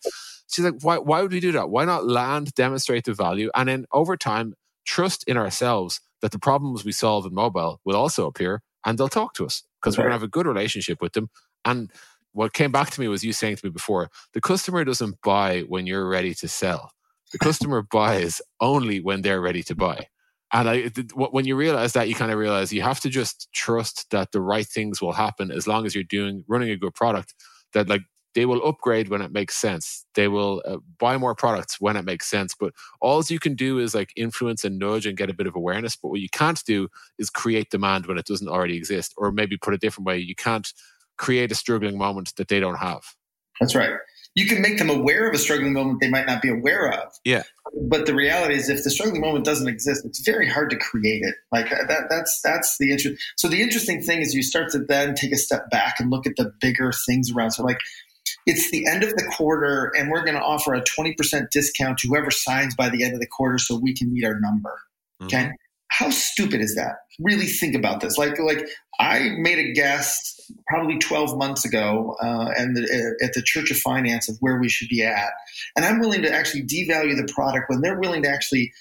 She's like, why why would we do that? Why not land, demonstrate the value, and then over time trust in ourselves that the problems we solve in mobile will also appear and they'll talk to us because we're gonna have a good relationship with them. And what came back to me was you saying to me before: the customer doesn't buy when you're ready to sell. The customer buys only when they're ready to buy. And I, when you realize that, you kind of realize you have to just trust that the right things will happen as long as you're doing running a good product. That like they will upgrade when it makes sense. They will uh, buy more products when it makes sense. But all you can do is like influence and nudge and get a bit of awareness. But what you can't do is create demand when it doesn't already exist. Or maybe put a different way, you can't create a struggling moment that they don't have. That's right you can make them aware of a struggling moment they might not be aware of. Yeah. But the reality is, if the struggling moment doesn't exist, it's very hard to create it. Like uh, that. That's that's the interest. So the interesting thing is, you start to then take a step back and look at the bigger things around. So like. It's the end of the quarter, and we're going to offer a 20% discount to whoever signs by the end of the quarter so we can meet our number. Mm-hmm. Okay. How stupid is that? Really think about this. Like, like I made a guess probably 12 months ago, uh, and the, uh, at the Church of Finance of where we should be at, and I'm willing to actually devalue the product when they're willing to actually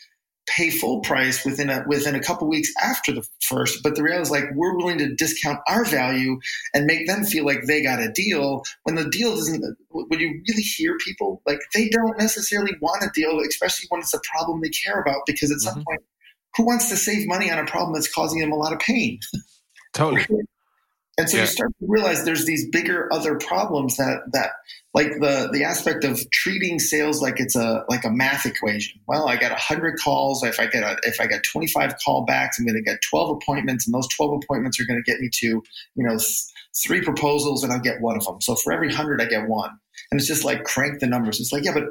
pay full price within a within a couple weeks after the first. But the reality is, like, we're willing to discount our value and make them feel like they got a deal when the deal doesn't. When you really hear people, like, they don't necessarily want a deal, especially when it's a problem they care about, because at mm-hmm. some point who wants to save money on a problem that's causing them a lot of pain? Totally. And so yeah. you start to realize there's these bigger other problems that that like the the aspect of treating sales like it's a like a math equation. Well, I got 100 calls. If I get a, if I get 25 callbacks, I'm going to get 12 appointments, and those 12 appointments are going to get me to you know th- three proposals, and I'll get one of them. So for every 100, I get one. And it's just like crank the numbers. It's like yeah, but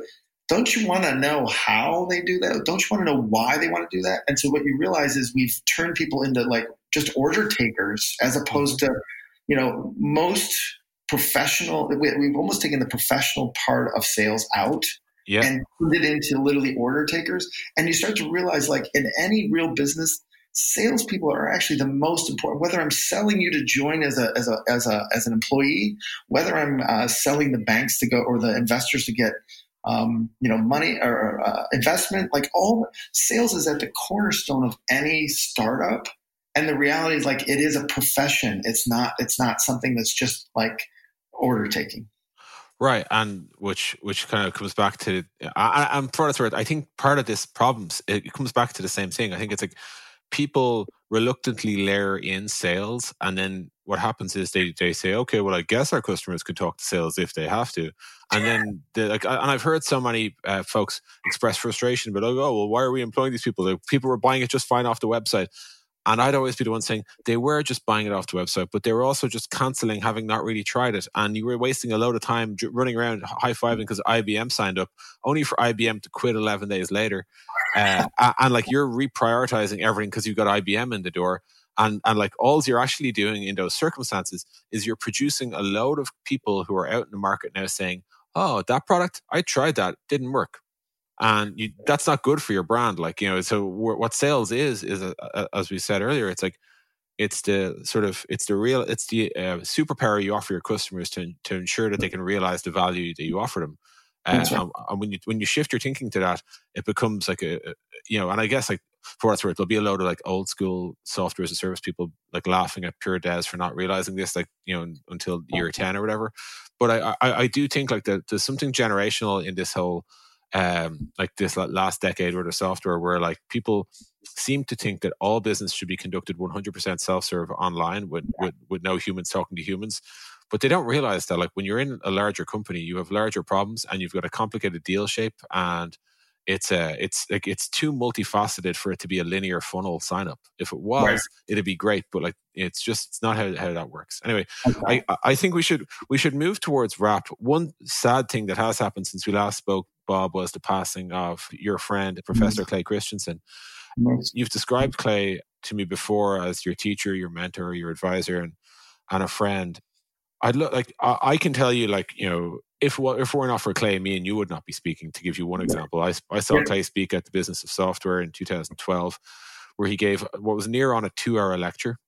don't you want to know how they do that? Don't you want to know why they want to do that? And so what you realize is we've turned people into like just order takers as opposed to, you know, most professional. We, have almost taken the professional part of sales out and put it into literally order takers. And you start to realize, like in any real business, salespeople are actually the most important. Whether I'm selling you to join as a as a as a as an employee, whether I'm uh, selling the banks to go or the investors to get um, you know, money or uh, investment, like all sales is at the cornerstone of any startup. And the reality is like, it is a profession. It's not, it's not something that's just like order taking. Right, and which which kind of comes back to, I, and for what I think part of this problems it comes back to the same thing. I think it's like people reluctantly layer in sales, and then what happens is they they say, okay, well, I guess our customers can talk to sales if they have to, and then like, and I've heard so many uh, folks express frustration, but oh, well, why are we employing these people? People were buying it just fine off the website. And I'd always be the one saying they were just buying it off the website, but they were also just canceling, having not really tried it. And you were wasting a load of time running around high fiving because IBM signed up, only for IBM to quit 11 days later. Uh, and like you're reprioritizing everything because you've got IBM in the door. And, and like all you're actually doing in those circumstances is you're producing a load of people who are out in the market now saying, oh, that product, I tried that, didn't work and you, that's not good for your brand like you know so what sales is is a, a, as we said earlier it's like it's the sort of it's the real it's the uh, superpower you offer your customers to to ensure that they can realize the value that you offer them uh, right. and, and, when you when you shift your thinking to that it becomes like a, a you know and i guess like for what's worth there'll be a load of like old school software as a service people like laughing at pure devs for not realizing this like you know until year 10 or whatever. But i i, I do think like that there's something generational in this whole um, like this last decade worth of software where like people seem to think that all business should be conducted 100% self-serve online with, with, with no humans talking to humans. But they don't realize that like when you're in a larger company you have larger problems and you've got a complicated deal shape and it's a it's like it's too multifaceted for it to be a linear funnel sign up. If it was, right. it'd be great, but like it's just it's not how, how that works. Anyway, okay. I I think we should we should move towards wrap. One sad thing that has happened since we last spoke, Bob, was the passing of your friend mm-hmm. Professor mm-hmm. Clay Christensen. Mm-hmm. You've described Clay to me before as your teacher, your mentor, your advisor, and and a friend. I'd look like I, I can tell you like you know if if we're not for Clay, me and you would not be speaking. To give you one example, I, I saw Clay speak at the Business of Software in 2012, where he gave what was near on a two-hour lecture,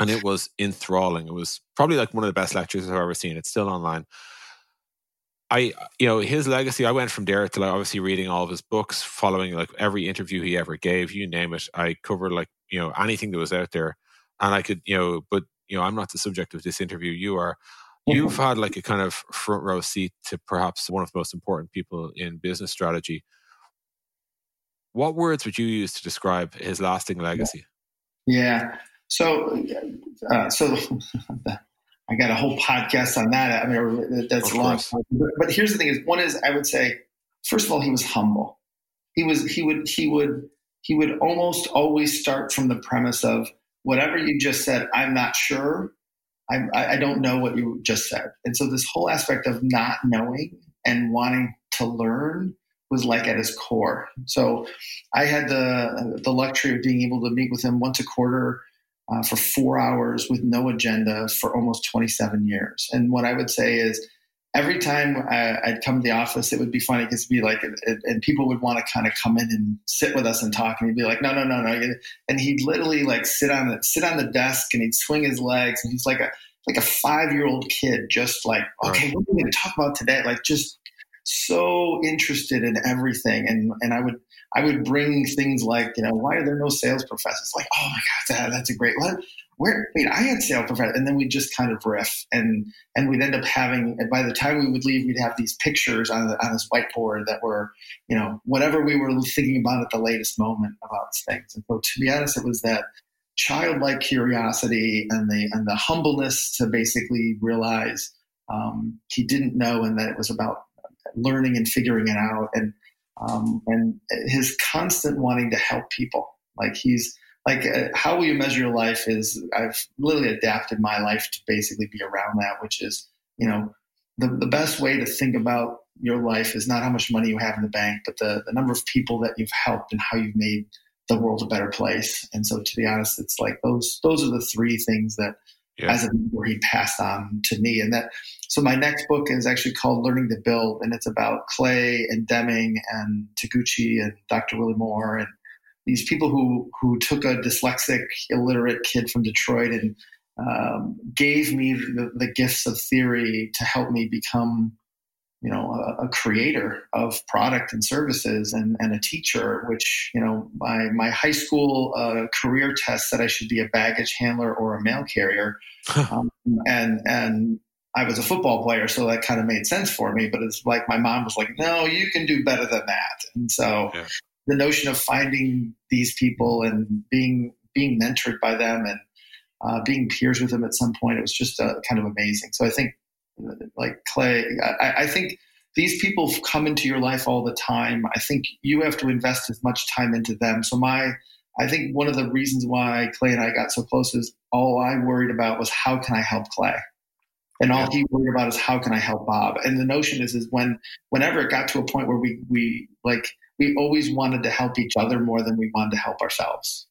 and it was enthralling. It was probably like one of the best lectures I've ever seen. It's still online. I, you know, his legacy. I went from there to like obviously reading all of his books, following like every interview he ever gave. You name it, I covered like you know anything that was out there, and I could, you know, but you know, I'm not the subject of this interview. You are You've had like a kind of front row seat to perhaps one of the most important people in business strategy. What words would you use to describe his lasting legacy? Yeah. So, uh, so I got a whole podcast on that. I mean, that's long. But, but here's the thing: is one is I would say, first of all, he was humble. He was he would he would he would almost always start from the premise of whatever you just said. I'm not sure, I, I don't know what you just said. And so this whole aspect of not knowing and wanting to learn was like at his core. So I had the the luxury of being able to meet with him once a quarter uh, for four hours with no agenda for almost 27 years. And what I would say is every time uh, I, would come to the office, it would be funny because it'd be like, and people would want to kind of come in and sit with us and talk, and he'd be like, no, no, no, no, and he'd literally like sit on the sit on the desk and he'd swing his legs, and he's like a like a five year old kid, just like, okay, what are we going to talk about today? Like, just so interested in everything, and and I would I would bring things like, you know, why are there no sales professors? Like, oh my god, that, that's a great one. Where wait i had sales professor and then we'd just kind of riff and and we'd end up having and by the time we would leave we'd have these pictures on, the, on this whiteboard that were you know whatever we were thinking about at the latest moment about things. And so to be honest it was that childlike curiosity and the and the humbleness to basically realize um, he didn't know and that it was about learning and figuring it out. And um, and his constant wanting to help people like he's like uh, how will you measure your life is I've literally adapted my life to basically be around that, which is, you know, the, the best way to think about your life is not how much money you have in the bank, but the, the number of people that you've helped and how you've made the world a better place. And so to be honest, it's like those those are the three things that yeah. as a mentor he passed on to me. And that so my next book is actually called Learning to Build, and it's about Clay and Deming and Taguchi and Dr. Willie Moore and these people who who took a dyslexic, illiterate kid from Detroit and um, gave me the, the, gifts of theory to help me become, you know, a, a, creator of product and services and, and a teacher. Which you know, my my high school uh, career test said I should be a baggage handler or a mail carrier, um, and and I was a football player, so that kind of made sense for me. But it's like my mom was like, "No, you can do better than that." And so yeah. the notion of finding these people and being being mentored by them and uh, being peers with them at some point, it was just uh, kind of amazing. So I think, like Clay, I, I think these people come into your life all the time. I think you have to invest as much time into them. So my I think one of the reasons why Clay and I got so close is all I worried about was how can I help Clay? And all he worried about is how can I help Bob? And the notion is is when whenever it got to a point where we we like we always wanted to help each other more than we wanted to help ourselves.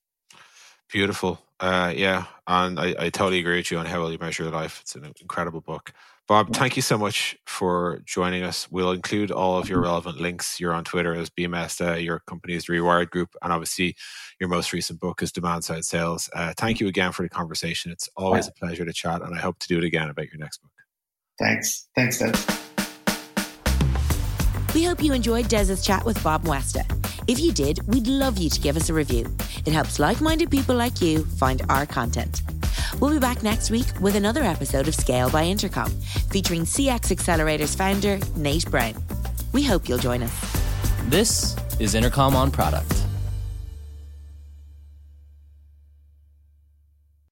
Beautiful. Uh, yeah, and I, I totally agree with you on how will you measure your life. It's an incredible book. Bob, thank you so much for joining us. We'll include all of your relevant links. You're on Twitter as BMoesta, your company is Rewired Group, and obviously your most recent book is Demand Side Sales. Uh, thank you again for the conversation. It's always a pleasure to chat, and I hope to do it again about your next book. Thanks. Thanks, Des. We hope you enjoyed Des's chat with Bob Moesta. If you did, we'd love you to give us a review. It helps like minded people like you find our content. We'll be back next week with another episode of Scale by Intercom, featuring CX Accelerators founder Nate Brown. We hope you'll join us. This is Intercom on Product.